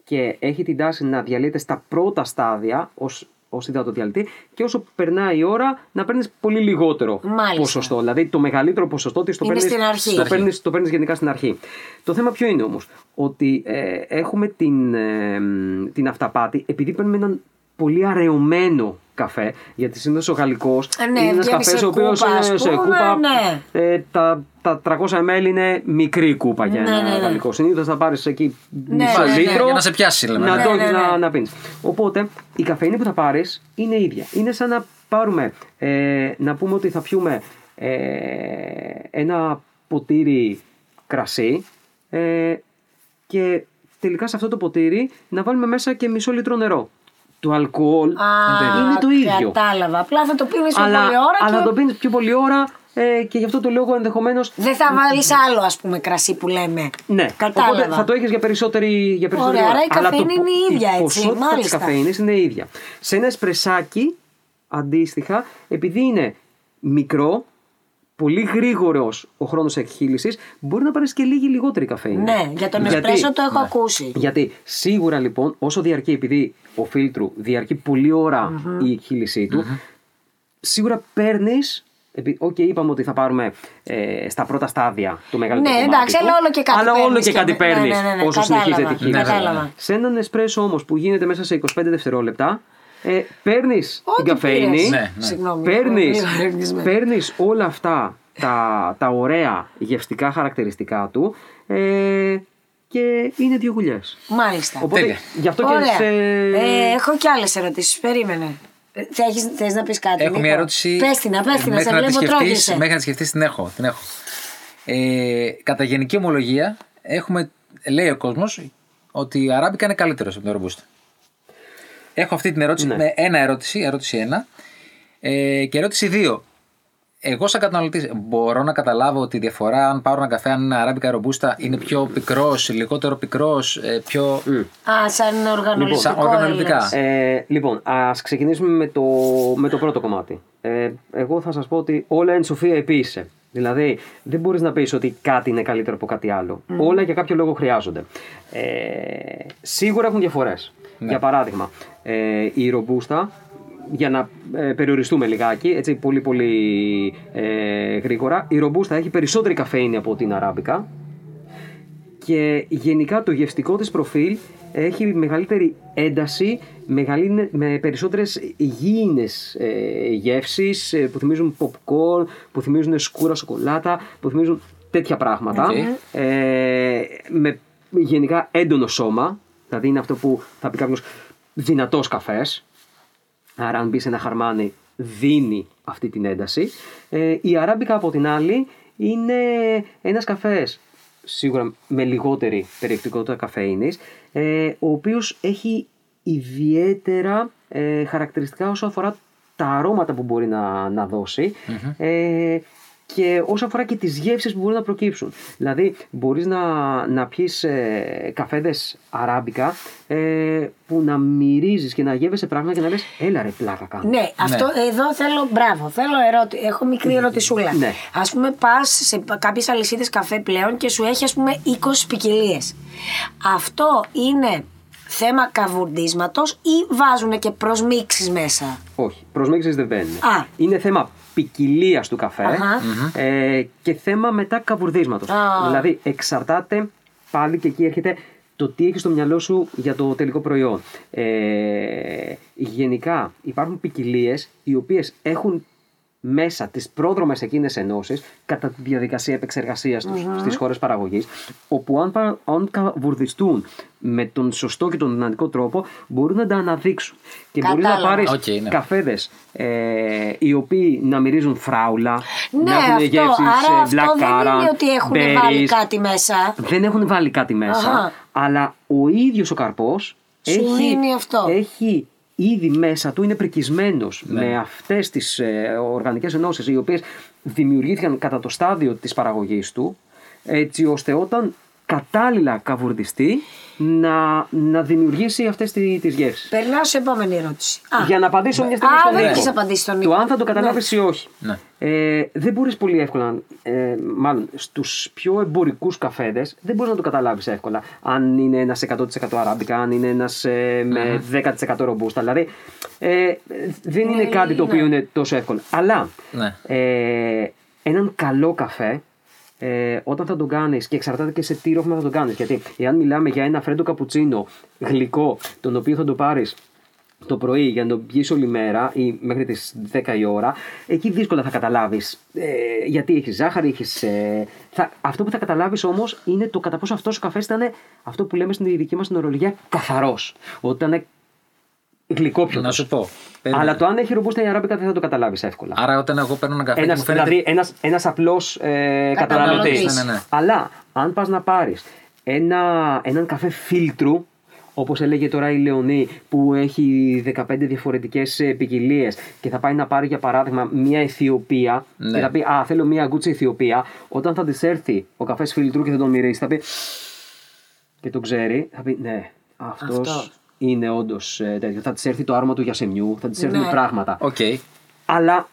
και έχει την τάση να διαλύεται στα πρώτα στάδια ως, ως υδατοδιαλυτή και όσο περνάει η ώρα να παίρνεις πολύ λιγότερο Μάλιστα. ποσοστό. Δηλαδή το μεγαλύτερο ποσοστό της το Είναι παίρνεις, στην αρχή. Το παίρνεις, το παίρνεις γενικά στην αρχή. Το θέμα ποιο είναι όμως, ότι ε, έχουμε την, ε, την αυταπάτη επειδή παίρνουμε έναν πολύ αραιωμένο καφέ, γιατί συνήθως ο γαλλικός Ε, ναι, είναι ένας βγαίνει καφές σε ο οποίος κούπα, ας είναι σε πούμε, κούπα ναι. ε, τα, τα 300 ml είναι μικρή κούπα για Ναι, ένα ναι, ναι. γαλλικό. Συνήθως θα πάρεις εκεί Ναι, μισό ναι, ναι. λίτρο Για να σε πιάσει, λέμε. να Ναι, το ναι, έχεις ναι. να, να πίνεις. Οπότε η καφεΐνη που θα πάρεις είναι ίδια. Είναι σαν να πάρουμε, ε, να πούμε ότι θα πιούμε ε, ένα ποτήρι κρασί ε, και τελικά σε αυτό το ποτήρι να βάλουμε μέσα και μισό λίτρο νερό. Το αλκοόλ Α, είναι το ίδιο. Κατάλαβα. Απλά θα το πίνεις πιο Αλλά, πολλή ώρα αλλά και το πίνεις πιο πολλή ώρα ε, και γι' αυτό το λόγο ενδεχομένως δεν θα βάλεις άλλο ας πούμε κρασί που λέμε. Ναι, Κατάλαβα. οπότε θα το έχεις για περισσότερη, για περισσότερη Ωραία, ώρα. άρα η Αλλά καφέινη το- είναι η ίδια, έτσι, ποσότητα της μάλιστα. καφέινης είναι η ίδια. Σε ένα εσπρεσάκι, αντίστοιχα, επειδή είναι μικρό, πολύ γρήγορος ο χρόνος εκχύλησης, μπορεί να πάρεις και λίγη λιγότερη καφέινη. Ναι, για τον Γιατί- εσπρέσο το έχω ακούσει. γιατί σίγουρα λοιπόν, όσο διαρκεί, επειδή ο φίλτρου διαρκεί πολλή ώρα η εκχύλησή του, σίγουρα παίρνεις. Οκ, είπαμε ότι θα πάρουμε ε, στα πρώτα στάδια το μεγαλύτερο Ναι, κομμάτι εντάξει, του, αλλά όλο και κάτι Αλλά όλο παίρνεις και και κάτι με- παίρνεις ναι, ναι, ναι, όσο κατάλαβα, συνεχίζεται η εκχύληση. κατάλαβα. Σε έναν εσπρέσο όμως που γίνεται μέσα σε 25 δευτερόλεπτα, Ε, Παίρνεις την Ό,τι καφέινη, πήρες. Ναι, ναι. Συγγνώμη. παίρνεις, είμαι λίγο εγκλεισμένη. παίρνεις όλα αυτά τα, τα ωραία γευστικά χαρακτηριστικά του ε, και είναι δύο γουλιές. Μάλιστα. Οπότε Τέλεια. γι' αυτό Ωραία. και σε... Ε, έχω και άλλες ερωτήσεις. Περίμενε. Ε, Θες, θες να πεις κάτι. Έχω Νίκο; μια ερώτηση. Πες την, πες την, να μέχρι σε να τη βλέπω σκεφτείς- τρώγεσαι. Μέχρι να τη σκεφτείς, την έχω. Την έχω. Ε, κατά γενική ομολογία, έχουμε, λέει ο κόσμος ότι η Αράμπικα είναι καλύτερος από τον Ρομπούστα. Έχω αυτή την ερώτηση Ναι. με ένα ερώτηση, ερώτηση ένα. Ε, και ερώτηση δύο. Εγώ, σαν καταναλωτής, μπορώ να καταλάβω ότι η διαφορά, αν πάρω ένα καφέ, αν είναι Αράμπικα Ρομπούστα, είναι πιο πικρός, λιγότερο πικρός, πιο. Α, σαν οργανοληπτικό. σαν οργανοληπτικά. έλεγες. Ε, λοιπόν, ας ξεκινήσουμε με το, με το πρώτο κομμάτι. Ε, εγώ θα σας πω ότι όλα εν σοφία επίησε. Δηλαδή, δεν μπορείς να πεις ότι κάτι είναι καλύτερο από κάτι άλλο. Όλα για κάποιο λόγο χρειάζονται. Ε, σίγουρα έχουν διαφορές. Για παράδειγμα, ε, η ρομπούστα, για να ε, περιοριστούμε λιγάκι, έτσι πολύ πολύ ε, γρήγορα, η ρομπούστα έχει περισσότερη καφέινη από την αράμπικα και γενικά το γευστικό της προφίλ έχει μεγαλύτερη ένταση, μεγαλύτερη, με περισσότερες γήινες ε, γεύσεις ε, που θυμίζουν popcorn, που θυμίζουν σκούρα σοκολάτα, που θυμίζουν τέτοια πράγματα. Οκ. Ε, με γενικά έντονο σώμα, δηλαδή είναι αυτό που θα πει κάποιος δυνατός καφές. Άρα αν μπει σε ένα χαρμάνι δίνει αυτή την ένταση. Ε, η αράμπικα από την άλλη είναι ένας καφές σίγουρα με λιγότερη περιεκτικότητα καφέινης ε, ο οποίος έχει ιδιαίτερα ε, χαρακτηριστικά όσο αφορά τα αρώματα που μπορεί να, να δωσει ε, και όσο αφορά και τις γεύσεις που μπορούν να προκύψουν. Δηλαδή μπορείς να, να πιεις ε, καφέδες αράμπικα ε, που να μυρίζεις και να γεύεσαι πράγματα και να λες έλα ρε πλάκα κάνω. Ναι, αυτό εδώ θέλω, μπράβο, θέλω ερώτη, έχω μικρή ερωτησούλα. Ναι. Ας πούμε πας σε κάποιες αλυσίδες καφέ πλέον και σου έχει ας πούμε 20 ποικιλίες. Αυτό είναι θέμα καβουρντίσματος ή βάζουν και προσμίξεις μέσα; Όχι, προσμίξεις δεν μπαίνουν. Α. Είναι θέμα ποικιλίας του καφέ Αχα. ε, και θέμα μετά καβουρδίσματος. Α. Δηλαδή εξαρτάται πάλι και εκεί έρχεται το τι έχει στο μυαλό σου για το τελικό προϊόν. Ε, γενικά υπάρχουν ποικιλίες οι οποίες έχουν μέσα τις πρόδρομες εκείνες ενώσεις κατά τη διαδικασία επεξεργασίας τους στις χώρες παραγωγής όπου αν, πα- αν καβουρδιστούν με τον σωστό και τον δυνητικό τρόπο μπορούν να τα αναδείξουν και μπορείς να Κατάλαβα. πάρεις Οκ, ναι. καφέδες ε, οι οποίοι να μυρίζουν φράουλα Ναι, να έχουν αυτό. γεύσεις Άρα ε, αυτό black δεν currant, είναι ότι έχουν berries. βάλει κάτι μέσα. δεν έχουν βάλει κάτι μέσα Αχα. αλλά ο ίδιος ο καρπός Σου έχει, δίνει αυτό. έχει ήδη μέσα του είναι πρικισμένος Ναι. με αυτές τις ε, οργανικές ενώσεις οι οποίες δημιουργήθηκαν κατά το στάδιο της παραγωγής του έτσι ώστε όταν κατάλληλα καβουρδιστεί να, να δημιουργήσει αυτές τι- τις γεύσεις. Περνάω σε επόμενη ερώτηση. Α, Για να απαντήσω μια στιγμή Α, στον δεν Νίκο. έχεις απαντήσει στον Νίκο. Το αν θα το καταλάβεις ή όχι. Ναι. Ε, δεν μπορείς πολύ εύκολα, ε, μάλλον στους πιο εμπορικούς καφέδες, δεν μπορείς να το καταλάβεις εύκολα. Αν είναι ένας 100% αράμπικα, αν είναι ένας ε, με 10% ρομπούστα. Δηλαδή, ε, δεν είναι κάτι το οποίο είναι τόσο εύκολο. Αλλά Ναι. ε, έναν καλό καφέ, ε, όταν θα τον κάνεις και εξαρτάται και σε τι ρόφημα θα τον κάνεις. Γιατί εάν μιλάμε για ένα φρέντο καπουτσίνο γλυκό, τον οποίο θα το πάρεις το πρωί για να τον πιείς όλη μέρα ή μέχρι τις 10 η ώρα, εκεί δύσκολα θα καταλάβεις ε, γιατί έχεις ζάχαρη, έχεις... Ε, θα, αυτό που θα καταλάβεις όμως είναι το κατά πόσο αυτός ο καφές ήταν αυτό που λέμε στην δική μας στην ορολογία καθαρός. Όταν είναι γλυκόπιωτος. Να σου πω. Περίμενε. Αλλά το αν έχει ρομπούστα ή αράμπικα δεν θα το καταλάβεις εύκολα. Άρα, όταν εγώ παίρνω ένα καφέ. Ένας, και μου φαίνεται... Δηλαδή ένας, ένας απλός ε, Καταναλωτής. καταναλωτής. Ναι, ναι, ναι. Αλλά αν πας να πάρεις ένα, έναν καφέ φίλτρου, όπως έλεγε τώρα η Λεωνή που έχει 15 διαφορετικές ε, ποικιλίες και θα πάει να πάρει για παράδειγμα μια Αιθιοπία Ναι. και θα πει «Α, θέλω μια γκούτσα Αιθιοπία». Όταν θα της έρθει ο καφές φίλτρου και θα τον μυρίσει θα πει και τον ξέρει, θα πει «Ναι, αυτός, Αυτός. Είναι όντως τέτοιο». Θα της έρθει το άρωμα του γιασεμιού, θα της έρθουν Ναι. πράγματα. Οκ. Αλλά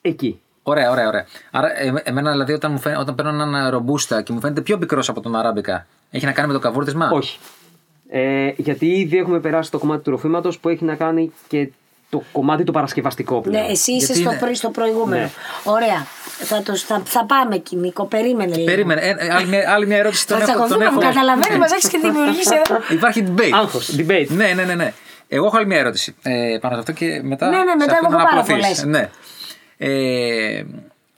εκεί. Ωραία, ωραία, ωραία. Άρα, ε, εμένα δηλαδή, όταν, μου φαίνεται, όταν παίρνω έναν ρομπούστα και μου φαίνεται πιο πικρός από τον αράμπικα, έχει να κάνει με το καβούρδισμα. Όχι. Ε, γιατί ήδη έχουμε περάσει το κομμάτι του ροφήματος που έχει να κάνει και το κομμάτι το παρασκευαστικό πλέον. Ναι, εσύ είσαι Γιατί στο, είναι- πρι- στο προηγούμενο. Ναι. Ωραία. Θα, το, θα, θα πάμε εκεί, Νίκο. Περίμενε λίγο. Περίμενε. Ε, ε, άλλη, μια, άλλη μια ερώτηση. Θα Τον έχω, τον τσακωθούμε, έχω. μου καταλαβαίνει, μας έχεις και δημιουργήσει εδώ. Υπάρχει debate. Άγχος, debate. Ναι, ναι, ναι. ναι. Εγώ έχω άλλη μια ερώτηση. Ε, πάνω σε αυτό και μετά. Ναι, ναι, σε μετά αυτό εγώ να έχω πάρα απλωθείς. πολλές. Ναι. Ε,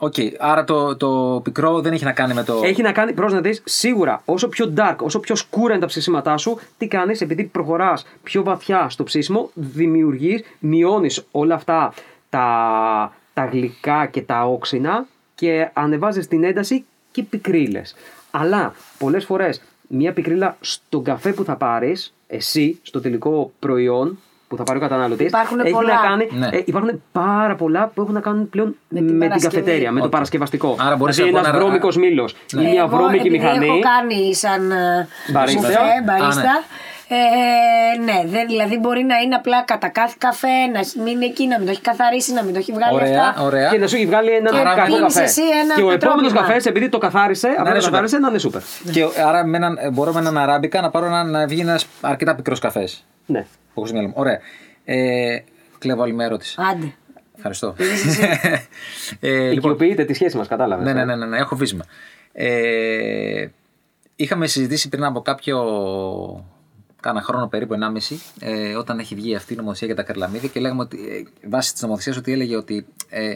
Οκ, άρα το, το πικρό δεν έχει να κάνει με το. Έχει να κάνει, πρόσεχε να δεις, σίγουρα όσο πιο dark, όσο πιο σκούρα είναι τα ψήσιματά σου, τι κάνεις, επειδή προχωράς πιο βαθιά στο ψήσιμο, δημιουργείς, μειώνεις όλα αυτά τα, τα γλυκά και τα όξινα και ανεβάζεις την ένταση και πικρίλες. Αλλά πολλές φορές μια πικρίλα στον καφέ που θα πάρεις, εσύ, στο τελικό προϊόν που θα πάρει ο καταναλωτής. Υπάρχουν έχει πολλά. να κάνει. Ναι. ε, υπάρχουν πάρα πολλά που έχουν να κάνουν πλέον με την την, Παρασκευή. καφετέρια, με το Οκ. παρασκευαστικό. Άρα μπορείς δηλαδή να ένας πω να- βρώμικος μήλος ή μια Εγώ, βρώμικη επειδή μηχανή. έχω κάνει σαν ε, Μπαρίστα. μπουφέ, Α, μπαρίστα. Ε, ναι, δεν, δηλαδή μπορεί να είναι απλά κατά κάθε καφέ, να μην είναι εκεί, να μην το έχει καθαρίσει, να μην το έχει βγάλει Ωραία, αυτά. ωραία. Και να σου έχει βγάλει έναν Και κακό πίνεις καφέ. εσύ ένα και ο επόμενος πετρόπλημα. καφές, επειδή το καθάρισε, απλά είναι το super. καθάρισε, να είναι σούπερ. Και άρα με έναν, ε, μπορώ με έναν αράμπικα να πάρω ένα, να βγει ένας αρκετά πικρός καφές. Ναι. Που έχω στο μυαλό μου. Ωραία. Ε, κλέβω άλλη μια ερώτηση. Άντε. Ευχαριστώ. ε, <laughs> λοιπόν, Οικειοποιείται τη σχέση μας, κατάλαβες. ναι, ναι, ναι, ναι, ναι, έχω βίσμα. Ε, είχαμε συζητήσει πριν από κάποιο. Κάνα χρόνο περίπου, 1,5, ε, όταν έχει βγει αυτή η νομοθεσία για τα καρλαμίδια και λέγαμε ότι ε, βάσει της νομοθεσίας ότι έλεγε ότι ε,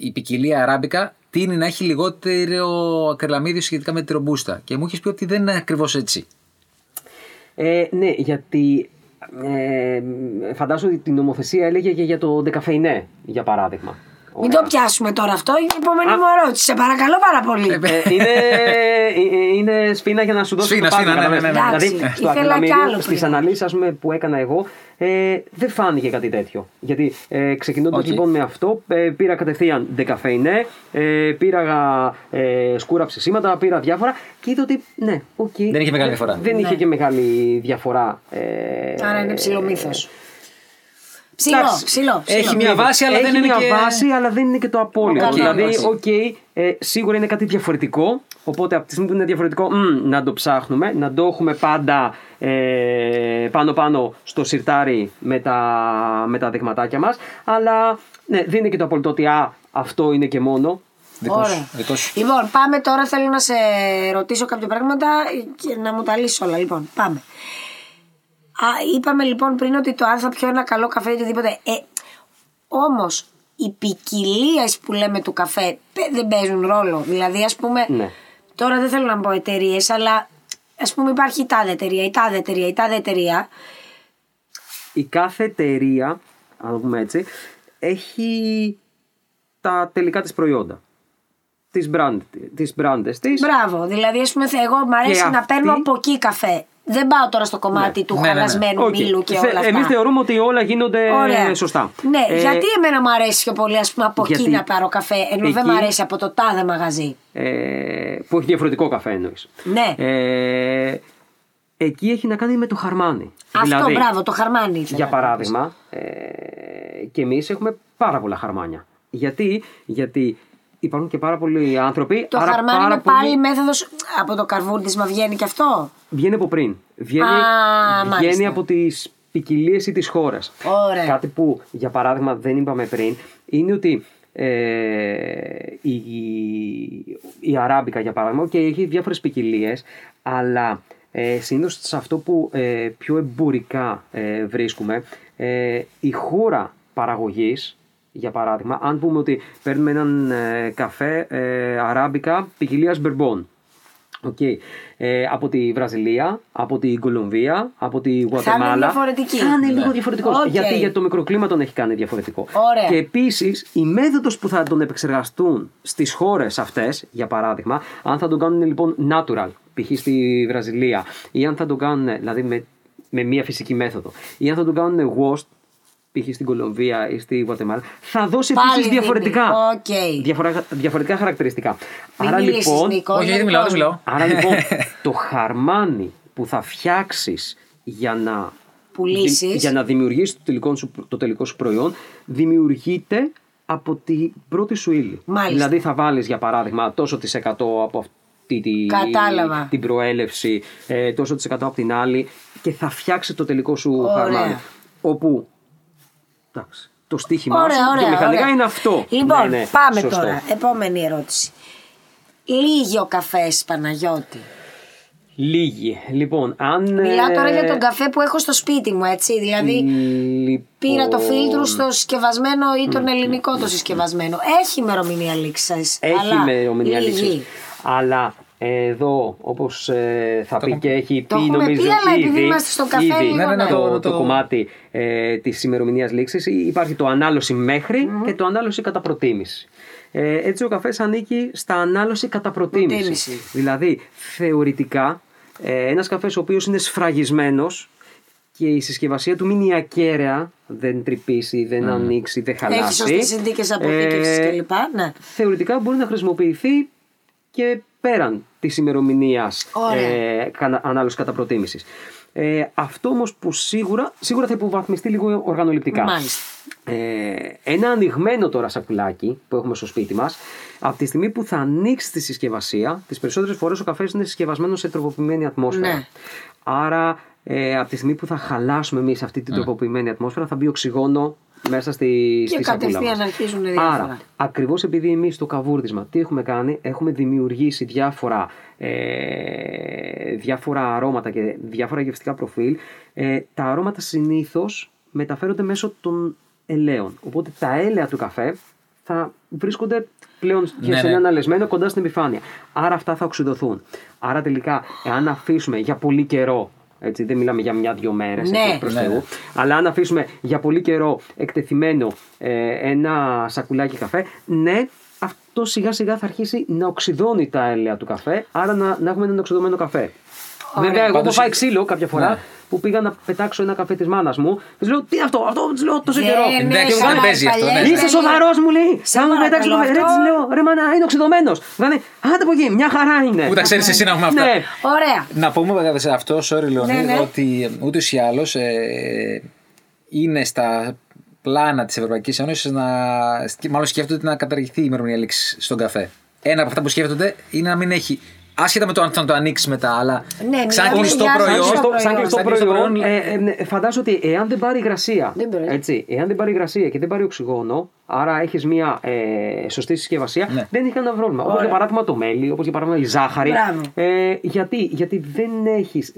η ποικιλία αράμπικα τείνει να έχει λιγότερο ακριλαμίδιο σχετικά με τη ρομπούστα. Και μου είχε πει ότι δεν είναι ακριβώς έτσι. Ε, ναι, γιατί ε, φαντάζομαι ότι την νομοθεσία έλεγε και για το ντεκαφεϊνέ, για παράδειγμα. Μην το πιάσουμε τώρα αυτό, είναι η επόμενη μου ερώτηση. Σε παρακαλώ πάρα πολύ. Ε, είναι, ε, είναι σφήνα για να σου δώσω Σφήνα, το πάτημα, σφήνα, ναι, ναι, ναι, ναι. Εντάξει, Δηλαδή, στο ήθελα κι άλλο ακριλαμίδιο, στις πριν. αναλύσεις ας πούμε, που έκανα εγώ, ε, δεν φάνηκε κάτι τέτοιο. Γιατί ε, ξεκινώντας Οκ. λοιπόν με αυτό, ε, πήρα κατευθείαν ντεκαφεϊνέ, ε, πήρα ε, σκούρα ψησίματα, πήρα διάφορα και είδα ότι ναι, οκ. Δεν είχε μεγάλη διαφορά. Δεν είχε Ναι. και μεγάλη διαφορά. Ε, Άρα είναι ψιλο μύθος. Ψιλο, Εντάξει, ψιλο. έχει ψιλο. μια βάση, αλλά έχει δεν είναι μια και- βάση, αλλά δεν είναι και το απόλυτο. Οκ, δηλαδή, βάση. οκ, ε, σίγουρα είναι κάτι διαφορετικό. Οπότε από τη στιγμή που είναι διαφορετικό, μμ, να το ψάχνουμε, να το έχουμε πάντα ε, πάνω-πάνω στο σιρτάρι με τα, με τα δειγματάκια μας. Αλλά ναι, δεν είναι και το απόλυτο ότι α, αυτό είναι και μόνο. Δικό σου. Ωραία. δικός σου. Λοιπόν, πάμε τώρα. Θέλω να σε ρωτήσω κάποια πράγματα και να μου τα λύσεις όλα. Λοιπόν, πάμε. Α, είπαμε λοιπόν πριν ότι το αν θα πιω ένα καλό καφέ ή οτιδήποτε. Ε, Όμως, οι ποικιλίες που λέμε του καφέ παι- δεν παίζουν ρόλο. Δηλαδή, ας πούμε. Ναι. Τώρα δεν θέλω να πω εταιρείες, αλλά ας πούμε υπάρχει η τάδε εταιρεία, η τάδε εταιρεία, η τάδε εταιρεία. Η κάθε εταιρεία, αν το πούμε έτσι, έχει τα τελικά της προϊόντα. Τις, brand, τις μπράντες της. Μπράβο. Δηλαδή, ας πούμε, θε- εγώ μου αρέσει Και να αυτή- παίρνω από εκεί καφέ. Δεν πάω τώρα στο κομμάτι του Ναι, ναι, ναι. χαλασμένου Οκ. μήλου και Θε- όλα αυτά. Εμείς θεωρούμε ότι όλα γίνονται Ωραία. σωστά. Ναι, Ε, γιατί εμένα μου αρέσει πιο πολύ ας πούμε, από εκεί γιατί να πάρω καφέ, ενώ δεν εκεί- μου αρέσει από το τάδε μαγαζί. ε, που έχει διαφορετικό καφέ εννοείς. Ναι. Ε, εκεί έχει να κάνει με το χαρμάνι. Αυτό, δηλαδή, μπράβο, το χαρμάνι ήθελα. Για να πεις. παράδειγμα, ε, και εμείς έχουμε πάρα πολλά χαρμάνια. Γιατί, γιατί υπάρχουν και πάρα πολλοί άνθρωποι. Το άρα χαρμάνι πάρα είναι πολλοί- πάλι μέθοδος από το καρβούρδισμα βγαίνει και αυτό; Βγαίνει από πριν. Βγαίνει, Α, μάλιστα. βγαίνει από τις ποικιλίες ή τις χώρες. Ωραία. Κάτι που, για παράδειγμα, δεν είπαμε πριν, είναι ότι ε, η, η αράμπικα, για παράδειγμα, και έχει διάφορες ποικιλίες, αλλά ε, συνήθως σε αυτό που ε, πιο εμπορικά ε, βρίσκουμε, ε, η χώρα παραγωγής, για παράδειγμα, αν πούμε ότι παίρνουμε έναν ε, καφέ ε, αράμπικα ποικιλία bourbon, OK. Ε, από τη Βραζιλία, από την Κολομβία, από τη Γουατεμάλα. διαφορετική. Θα είναι Ναι. λίγο διαφορετικός. Οκ. Γιατί, γιατί το μικροκλίμα τον έχει κάνει διαφορετικό. Ωραία. Και επίσης η μέθοδος που θα τον επεξεργαστούν στις χώρες αυτές, για παράδειγμα, αν θα τον κάνουν λοιπόν natural, π.χ. στη Βραζιλία, ή αν θα τον κάνουν δηλαδή με, με μία φυσική μέθοδο, ή αν θα τον κάνουν washed, π.χ. στην Κολομβία ή στη Γουατεμάλα, θα δώσει Πάλι επίσης δίνει. διαφορετικά, Οκ. διαφορα- διαφορετικά χαρακτηριστικά. Μην Άρα μιλήσεις, λοιπόν, Νίκο, Όχι, είναι δεν μιλάω, δεν δικό μιλάω. μου. Άρα λοιπόν <laughs> το χαρμάνι που θα φτιάξεις για να, Πουλήσεις. δη- για να δημιουργήσει το τελικό, σου, το τελικό σου προϊόν δημιουργείται από την πρώτη σου ύλη. Μάλιστα. Δηλαδή θα βάλεις για παράδειγμα τόσο της εκατό από αυτή τη, Κατάλαβα. την προέλευση, ε, τόσο της εκατό από την άλλη και θα φτιάξει το τελικό σου Ωραία. χαρμάνι. Όπου εντάξει, το στίχημά Ωραία, σου ωραία. και μηχανικά ωραία. είναι αυτό. Λοιπόν, Ναι, ναι, πάμε σωστό. τώρα. Επόμενη ερώτηση. Λίγιο καφέ, Παναγιώτη. Λίγοι. Λοιπόν, αν. Μιλάω τώρα ε, για τον καφέ που έχω στο σπίτι μου, έτσι. Δηλαδή, λοιπόν, πήρα το φίλτρο στο συσκευασμένο ή τον ελληνικό το συσκευασμένο. Έχει ημερομηνία λήξης. Έχει αλλά ημερομηνία λίγη. λήξης. Αλλά εδώ, όπως θα πει και έχει Το πει, έχουμε νομίζω πει, αλλά επειδή ήδη, είμαστε στο καφέ, ήδη λίγο Ναι, ναι, ναι, το, το- το το- κομμάτι ε, της ημερομηνίας λήξης, υπάρχει το ανάλωση μέχρι και το ανάλωση κατά προτίμηση. Ε, έτσι ο καφές ανήκει στα ανάλωση κατά προτίμηση. Προτίμηση. Δηλαδή, θεωρητικά, ε, ένας καφές ο οποίος είναι σφραγισμένος και η συσκευασία του μείνει ακέραια, δεν τρυπήσει, δεν ανοίξει, δεν χαλάσει. Έχει σωστές συνθήκες αποθήκευσης Ε, κλπ. Ναι. θεωρητικά μπορεί να χρησιμοποιηθεί και πέραν της ημερομηνίας Ωραία. ε, κανα- ανάλωση κατά προτίμησης. Ε, αυτό όμως που σίγουρα, σίγουρα θα υποβαθμιστεί λίγο οργανοληπτικά. Μάλιστα. Ε, ένα ανοιγμένο τώρα σακουλάκι που έχουμε στο σπίτι μας, από τη στιγμή που θα ανοίξει τη συσκευασία, τις περισσότερες φορές ο καφές είναι συσκευασμένο σε τροποποιημένη ατμόσφαιρα. Ναι. Άρα, ε, από τη στιγμή που θα χαλάσουμε εμείς αυτή την τροποποιημένη ατμόσφαιρα, θα μπει οξυγόνο μέσα στη, Και στη σακούλα κατευθείαν μας. αρχίζουν διάφορα. Άρα, ακριβώς επειδή εμείς στο καβούρδισμα τι έχουμε κάνει, έχουμε δημιουργήσει διάφορα, ε, διάφορα αρώματα και διάφορα γευστικά προφίλ. Ε, τα αρώματα συνήθως μεταφέρονται μέσω των ελαίων. Οπότε τα έλαια του καφέ θα βρίσκονται πλέον και Ναι, σε ναι. ένα αναλεσμένο κοντά στην επιφάνεια. Άρα αυτά θα οξυδωθούν. Άρα τελικά, εάν αφήσουμε για πολύ καιρό, έτσι, δεν μιλάμε για μια-δυο μέρες Ναι. προς Ναι, ναι. Θεού, αλλά αν αφήσουμε για πολύ καιρό εκτεθειμένο ε, ένα σακουλάκι καφέ, ναι, αυτό σιγά σιγά θα αρχίσει να οξυδώνει τα έλαια του καφέ, άρα να, να έχουμε έναν οξυδωμένο καφέ. Ωραία. Βέβαια, εγώ έχω Πάντως- φάει ξύλο κάποια φορά Ναι. που πήγα να πετάξω ένα καφέ της μάνας μου. Της λέω, Τι είναι αυτό, αυτό της λέω τόσο Δεν καιρό. είναι Εντάξει, Και μου δεν κάνει, παίζει αυτό, ναι. παλιές Είσαι δεν σοβαρός, μου λέει. Σε Θα μου πετάξεις το παρακαλώ, καφέ. Ρε, αυτό- της λέω, ρε μάνα, είναι οξυδωμένο. Δηλαδή, άντε από εκεί, μια χαρά είναι. Πού τα ξέρεις εσύ να έχουμε αυτά. Ναι. Ωραία. Να πούμε βέβαια σε αυτό, sorry Λεωνίδη, Ναι, ναι. ότι ούτως ή άλλως είναι στα πλάνα της Ευρωπαϊκής Ένωσης να. Μάλλον σκέφτονται να καταργηθεί η ημερομηνία λήξης στον καφέ. Ένα από αυτά που σκέφτονται είναι να μην έχει. Άσχετα με το αν θα το ανοίξεις μετά, αλλά Ναι, σαν μιλάμε κλειστό για προϊόν. κλειστό Σαν κλειστό- Σαν προϊόν. κλειστό Σαν κλειστό προϊόν, προϊόν, ε, ε, ναι, φαντάζομαι ότι εάν δεν πάρει υγρασία. Δεν πειράζει. Έτσι, εάν δεν πάρει υγρασία και δεν πάρει οξυγόνο, άρα έχεις μια ε, σωστή συσκευασία, Ναι. δεν έχει κανένα πρόβλημα. Όπως για παράδειγμα το μέλι, όπως για παράδειγμα η ζάχαρη. Μπράβο. Ε, γιατί, γιατί δεν έχεις.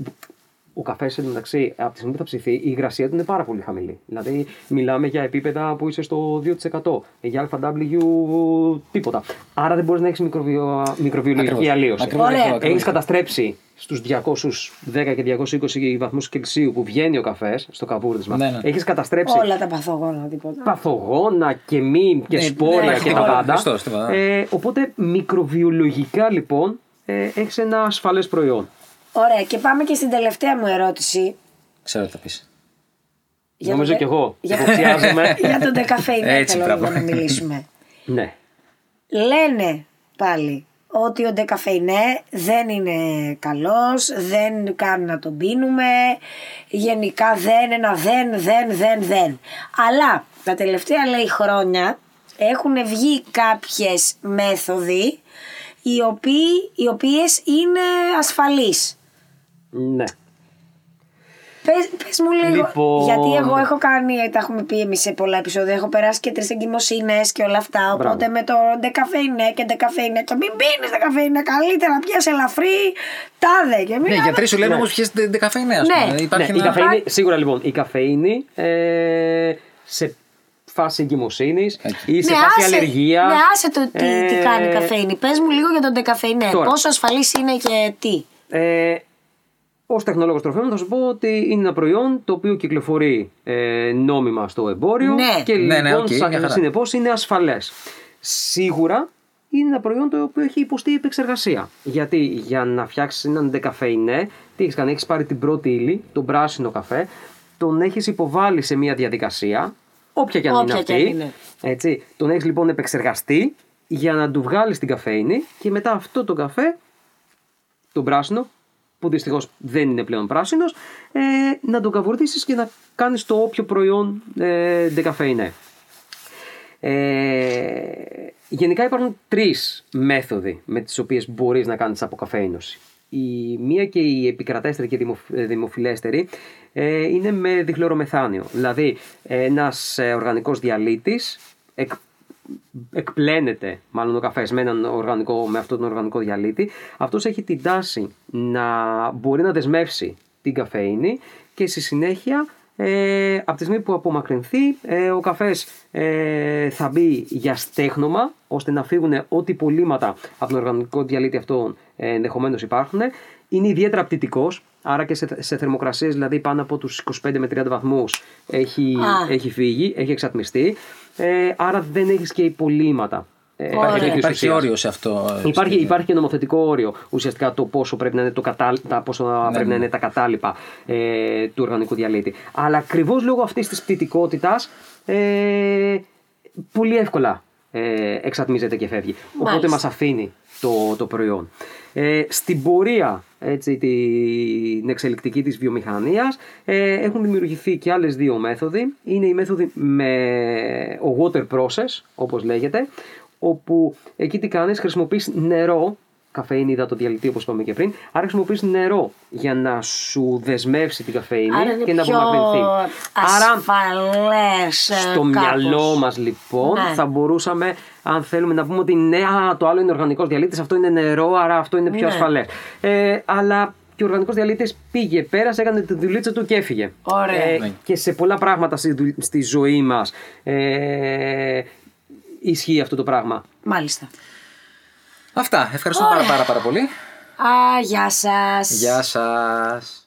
Ο καφές εντωμεταξύ, από τη στιγμή που θα ψηθεί, η υγρασία του είναι πάρα πολύ χαμηλή. Δηλαδή, μιλάμε για επίπεδα που είσαι στο 2%. Για ΑW τίποτα. Άρα δεν μπορείς να έχεις μικροβιολογική Ακριβώς. αλλίωση. Ακριβώς, Ωραία. ακριβώς, ακριβώς. Έχεις καταστρέψει στους 210 και 220 βαθμούς Κελσίου που βγαίνει ο καφές στο καβούρδισμα. Ναι, ναι. Έχεις καταστρέψει Όλα τα παθογόνα, τίποτα. παθογόνα και μη και Ναι, σπόρια ναι, και τα τίποτα, πάντα. Χριστός, τίποτα. Ε, οπότε μικροβιολογικά λοιπόν ε, έχεις ένα ασφαλές προϊόν. Ωραία, και πάμε και στην τελευταία μου ερώτηση. Ξέρω τι θα πεις. Για Νομίζω τον κι τε- εγώ. Για, Υποψιάζομαι. <laughs> για τον ντεκαφέινε Έτσι, θέλω μπράβο. λίγο να μιλήσουμε. <laughs> ναι. Λένε πάλι ότι ο ντεκαφέινε δεν είναι καλός, δεν κάνει να τον πίνουμε, γενικά δεν, ένα δεν, δεν, δεν, δεν. Αλλά τα τελευταία λέει χρόνια έχουν βγει κάποιες μέθοδοι οι, οποίοι, οι οποίες είναι ασφαλείς. Ναι. Πες, πες μου λίγο, Λοιπόν. γιατί εγώ έχω κάνει, τα έχουμε πει εμείς σε πολλά επεισόδια, έχω περάσει και τρεις εγκυμοσύνες και όλα αυτά, οπότε Μπράβο. με το ντεκαφέινε και ντεκαφέινε και μην πίνεις ντεκαφέινε, καλύτερα πιες ελαφρύ, τάδε και μην... Ναι, οι γιατροί σου λένε Ναι. όμως πιέστε καφέινε, ας Ναι. πούμε. Υπάρχει ναι, η ένα- καφέινη, σίγουρα λοιπόν, η καφέινη ε, σε φάση εγκυμοσύνης ή σε φάση αλλεργίας. Ναι, άσε το τι, τι ε, κάνει η καφέινη. Πες μου λίγο για τον ντεκαφεϊνέ, Τώρα. πόσο ασφαλής είναι και τι. Ε, Ως τεχνολόγος τροφίμων θα σου πω ότι είναι ένα προϊόν το οποίο κυκλοφορεί ε, νόμιμα στο εμπόριο Ναι. και Ναι, ναι, λοιπόν οκ, σαν- μια χαρά. συνεπώς είναι ασφαλές. Σίγουρα είναι ένα προϊόν το οποίο έχει υποστεί επεξεργασία. Γιατί για να φτιάξεις έναν ντεκαφεϊνέ, τι έχεις κάνει, έχεις πάρει την πρώτη ύλη, τον πράσινο καφέ, τον έχεις υποβάλει σε μια διαδικασία, όποια και αν είναι Όποια και αν αυτή. είναι. Έτσι, τον έχεις λοιπόν επεξεργαστεί για να του βγάλεις την καφέινη και μετά αυτό το καφέ τον πράσινο, που δυστυχώς δεν είναι πλέον πράσινος, ε, να τον καβουρδίσει και να κάνεις το όποιο προϊόν ε, ντεκαφέινε. Ε, γενικά υπάρχουν τρεις μέθοδοι με τις οποίες μπορείς να κάνεις αποκαφέινωση. Η μία και η επικρατέστερη και δημοφ- ε, δημοφιλέστερη ε, είναι με διχλωρομεθάνιο. Δηλαδή ένας ε, οργανικός διαλύτης εκ εκπλένεται μάλλον ο καφές με, έναν οργανικό, με αυτόν τον οργανικό διαλύτη, αυτός έχει την τάση να μπορεί να δεσμεύσει την καφέινη και στη συνέχεια ε, από τη στιγμή που απομακρυνθεί ε, ο καφές ε, θα μπει για στέγνομα ώστε να φύγουν ό,τι πολύματα από τον οργανικό διαλύτη αυτό ε, ενδεχομένως υπάρχουν. Είναι ιδιαίτερα πτυτικός, άρα και σε, σε θερμοκρασίες δηλαδή πάνω από τους 25 με 30 βαθμούς έχει, έχει φύγει, έχει εξατμιστεί. Ε, άρα δεν έχεις και υπολείμματα. Ε, Υπάρχει, υπάρχει όριο σε αυτό. Υπάρχει, υπάρχει και νομοθετικό όριο ουσιαστικά το πόσο πρέπει να είναι, το κατα... τα, πόσο ναι, πρέπει να είναι τα κατάλοιπα ε, του οργανικού διαλύτη. Αλλά ακριβώς λόγω αυτής της πτυτικότητα ε, πολύ εύκολα ε, εξατμίζεται και φεύγει. Μάλιστα. Οπότε μας αφήνει το, το προϊόν. Ε, στην πορεία έτσι, την εξελικτική της βιομηχανίας ε, έχουν δημιουργηθεί και άλλες δύο μέθοδοι. Είναι η μέθοδη με ο water process όπως λέγεται όπου εκεί τι κάνεις, χρησιμοποιείς νερό, καφέινη, υδατοδιαλυτή όπως είπαμε και πριν, άρα χρησιμοποιείς νερό για να σου δεσμεύσει την καφέινη Άρα και να πιο απομακρυνθεί. ασφαλές, ε, στο κάπως. μυαλό μας λοιπόν Ναι. θα μπορούσαμε αν θέλουμε να πούμε ότι ναι, α, το άλλο είναι οργανικός διαλύτης, αυτό είναι νερό, άρα αυτό είναι πιο Ναι. ασφαλές. Ε, αλλά και ο οργανικός διαλύτης πήγε, πέρασε, έκανε τη δουλίτσα του και έφυγε. Ωραία. Ε, Ναι. Και σε πολλά πράγματα στη, δου- στη ζωή μας ε, ισχύει αυτό το πράγμα. Μάλιστα. Αυτά. Ευχαριστούμε πάρα, πάρα, πάρα πολύ. Α, γεια σας. Γεια σας.